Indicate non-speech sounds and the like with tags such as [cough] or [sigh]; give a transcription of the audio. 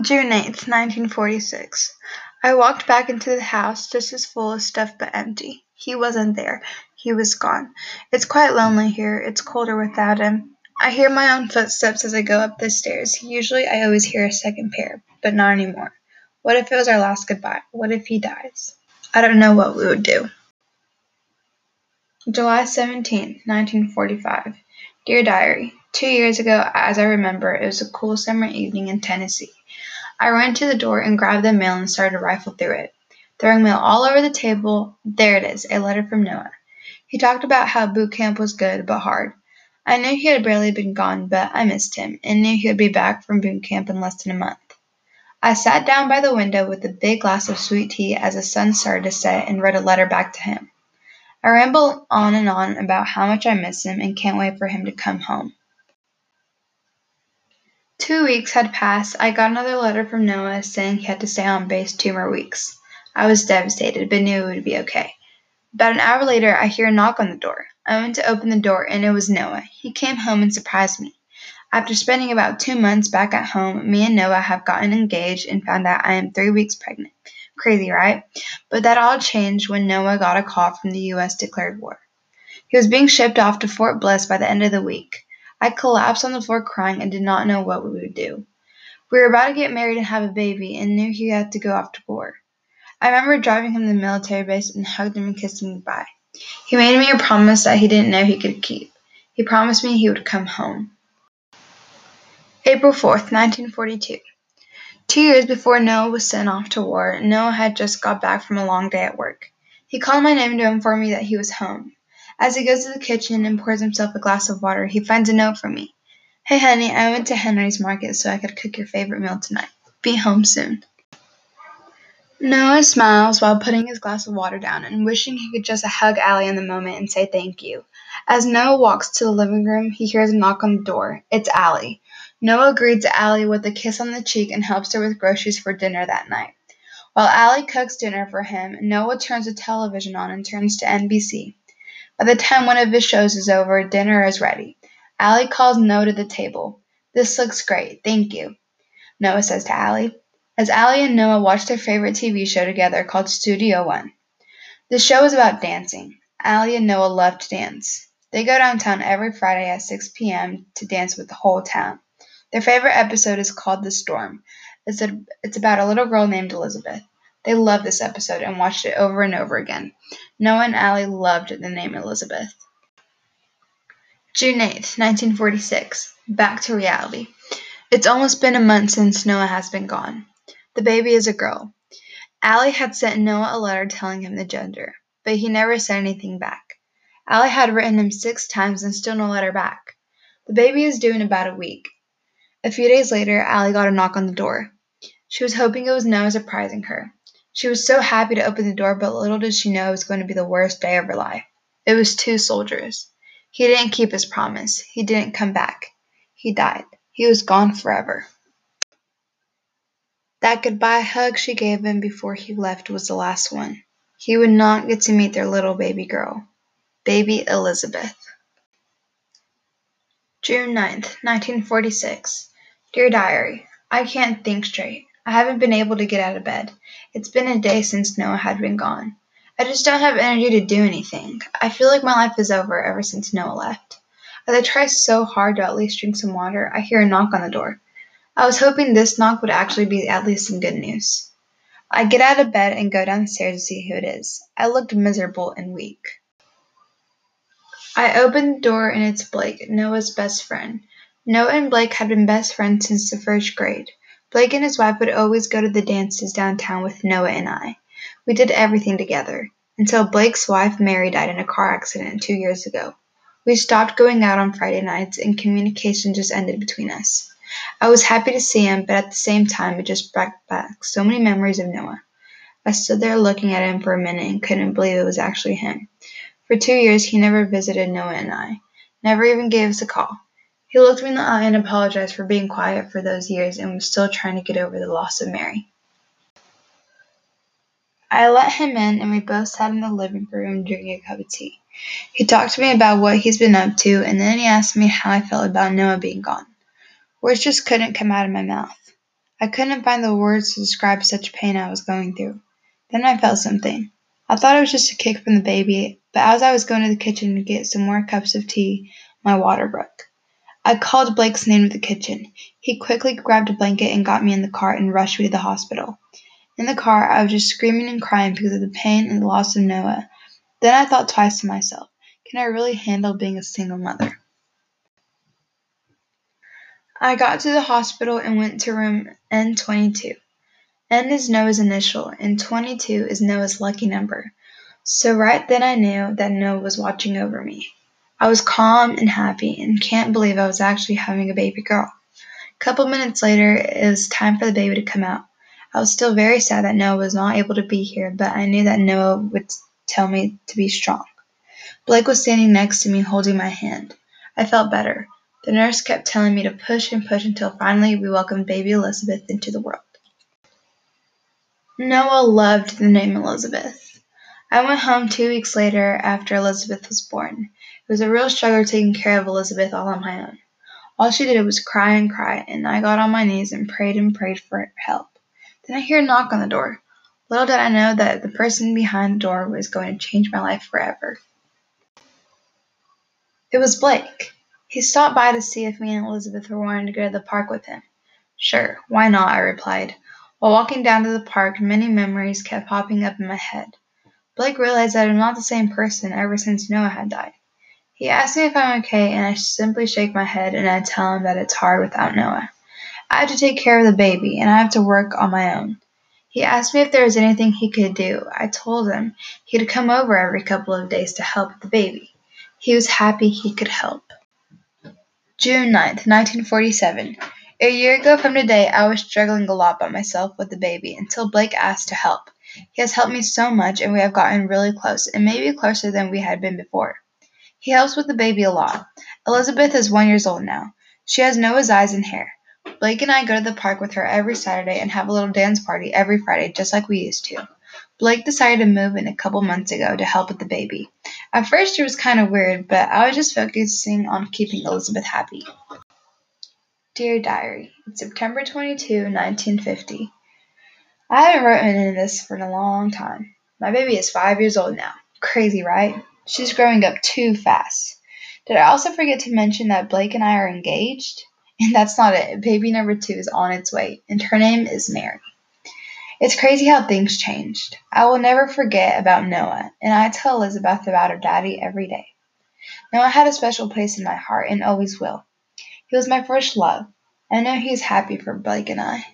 June 8th, 1946. I walked back into the house just as full of stuff but empty. He wasn't there. He was gone. It's quite lonely here. It's colder without him. I hear my own footsteps as I go up the stairs. Usually I always hear a second pair, but not anymore. What if it was our last goodbye? What if he dies? I don't know what we would do. July 17, 1945. Dear Diary, Two years ago, as I remember, it was a cool summer evening in Tennessee. I ran to the door and grabbed the mail and started to rifle through it. Throwing mail all over the table, there it is, a letter from Noah. He talked about how boot camp was good but hard. I knew he had barely been gone, but I missed him and knew he would be back from boot camp in less than a month. I sat down by the window with a big glass of sweet tea as the sun started to set and read a letter back to him. I ramble on and on about how much I miss him and can't wait for him to come home. Two weeks had passed. I got another letter from Noah saying he had to stay on base two more weeks. I was devastated, but knew it would be okay. About an hour later, I hear a knock on the door. I went to open the door, and it was Noah. He came home and surprised me. After spending about two months back at home, me and Noah have gotten engaged and found out I am three weeks pregnant. Crazy, right? But that all changed when Noah got a call from the U.S. declared war. He was being shipped off to Fort Bliss by the end of the week. I collapsed on the floor crying and did not know what we would do. We were about to get married and have a baby and knew he had to go off to war. I remember driving him to the military base and hugged him and kissed him goodbye. He made me a promise that he didn't know he could keep. He promised me he would come home. April 4th, 1942. Two years before Noah was sent off to war, Noah had just got back from a long day at work. He called my name to inform me that he was home. As he goes to the kitchen and pours himself a glass of water, he finds a note from me. Hey honey, I went to Henry's Market so I could cook your favorite meal tonight. Be home soon. Noah smiles while putting his glass of water down and wishing he could just hug Allie in the moment and say thank you. As Noah walks to the living room, he hears a knock on the door. It's Allie. Noah greets Allie with a kiss on the cheek and helps her with groceries for dinner that night. While Allie cooks dinner for him, Noah turns the television on and turns to NBC. By the time one of his shows is over, dinner is ready. Allie calls Noah to the table. This looks great, thank you, Noah says to Allie. As Allie and Noah watch their favorite TV show together called Studio One. The show is about dancing. Allie and Noah love to dance. They go downtown every Friday at 6 p.m. to dance with the whole town. Their favorite episode is called The Storm. It's, a, it's about a little girl named Elizabeth. They loved this episode and watched it over and over again. Noah and Allie loved the name Elizabeth. June 8th, 1946. Back to reality. It's almost been a month since Noah has been gone. The baby is a girl. Allie had sent Noah a letter telling him the gender, but he never said anything back. Allie had written him six times and still no letter back. The baby is due in about a week. A few days later, Allie got a knock on the door. She was hoping it was Noah surprising her. She was so happy to open the door, but little did she know it was going to be the worst day of her life. It was two soldiers. He didn't keep his promise. He didn't come back. He died. He was gone forever. That goodbye hug she gave him before he left was the last one. He would not get to meet their little baby girl, baby Elizabeth. June 9th, 1946. Dear Diary, I can't think straight. I haven't been able to get out of bed. It's been a day since Noah had been gone. I just don't have energy to do anything. I feel like my life is over ever since Noah left. As I try so hard to at least drink some water, I hear a knock on the door. I was hoping this knock would actually be at least some good news. I get out of bed and go downstairs to see who it is. I looked miserable and weak. I open the door and it's Blake, Noah's best friend. Noah and Blake had been best friends since the first grade. Blake and his wife would always go to the dances downtown with Noah and I. We did everything together until Blake's wife Mary died in a car accident two years ago. We stopped going out on Friday nights and communication just ended between us. I was happy to see him, but at the same time, it just brought back so many memories of Noah. I stood there looking at him for a minute and couldn't believe it was actually him. For two years, he never visited Noah and I, never even gave us a call. He looked me in the eye and apologized for being quiet for those years and was still trying to get over the loss of Mary. I let him in and we both sat in the living room drinking a cup of tea. He talked to me about what he's been up to and then he asked me how I felt about Noah being gone. Words just couldn't come out of my mouth. I couldn't find the words to describe such pain I was going through. Then I felt something. I thought it was just a kick from the baby, but as I was going to the kitchen to get some more cups of tea, my water broke. I called Blake's name to the kitchen. He quickly grabbed a blanket and got me in the car and rushed me to the hospital. In the car, I was just screaming and crying because of the pain and the loss of Noah. Then I thought twice to myself, can I really handle being a single mother? I got to the hospital and went to room N22. N is Noah's initial, and 22 is Noah's lucky number. So right then I knew that Noah was watching over me. I was calm and happy and can't believe I was actually having a baby girl. A couple minutes later, it was time for the baby to come out. I was still very sad that Noah was not able to be here, but I knew that Noah would tell me to be strong. Blake was standing next to me holding my hand. I felt better. The nurse kept telling me to push and push until finally we welcomed baby Elizabeth into the world. Noah loved the name Elizabeth. I went home two weeks later after Elizabeth was born. It was a real struggle taking care of Elizabeth all on my own. All she did was cry and cry, and I got on my knees and prayed and prayed for help. Then I hear a knock on the door. Little did I know that the person behind the door was going to change my life forever. It was Blake. He stopped by to see if me and Elizabeth were wanting to go to the park with him. Sure, why not? I replied. While walking down to the park, many memories kept popping up in my head. Blake realized that I'm not the same person ever since Noah had died. He asks me if I'm okay, and I simply shake my head and I tell him that it's hard without Noah. I have to take care of the baby, and I have to work on my own. He asked me if there was anything he could do. I told him he could come over every couple of days to help with the baby. He was happy he could help. June 9th, 1947. A year ago from today, I was struggling a lot by myself with the baby until Blake asked to help. He has helped me so much, and we have gotten really close, and maybe closer than we had been before. He helps with the baby a lot. Elizabeth is one years old now. She has Noah's eyes and hair. Blake and I go to the park with her every Saturday and have a little dance party every Friday just like we used to. Blake decided to move in a couple months ago to help with the baby. At first it was kind of weird, but I was just focusing on keeping Elizabeth happy. Dear Diary, it's September 22, 1950. I haven't written in this for a long time. My baby is five years old now. Crazy, right? She's growing up too fast. Did I also forget to mention that Blake and I are engaged? [laughs] And that's not it. Baby number two is on its way, and her name is Mary. It's crazy how things changed. I will never forget about Noah, and I tell Elizabeth about her daddy every day. Noah had a special place in my heart and always will. He was my first love. I know he is happy for Blake and I.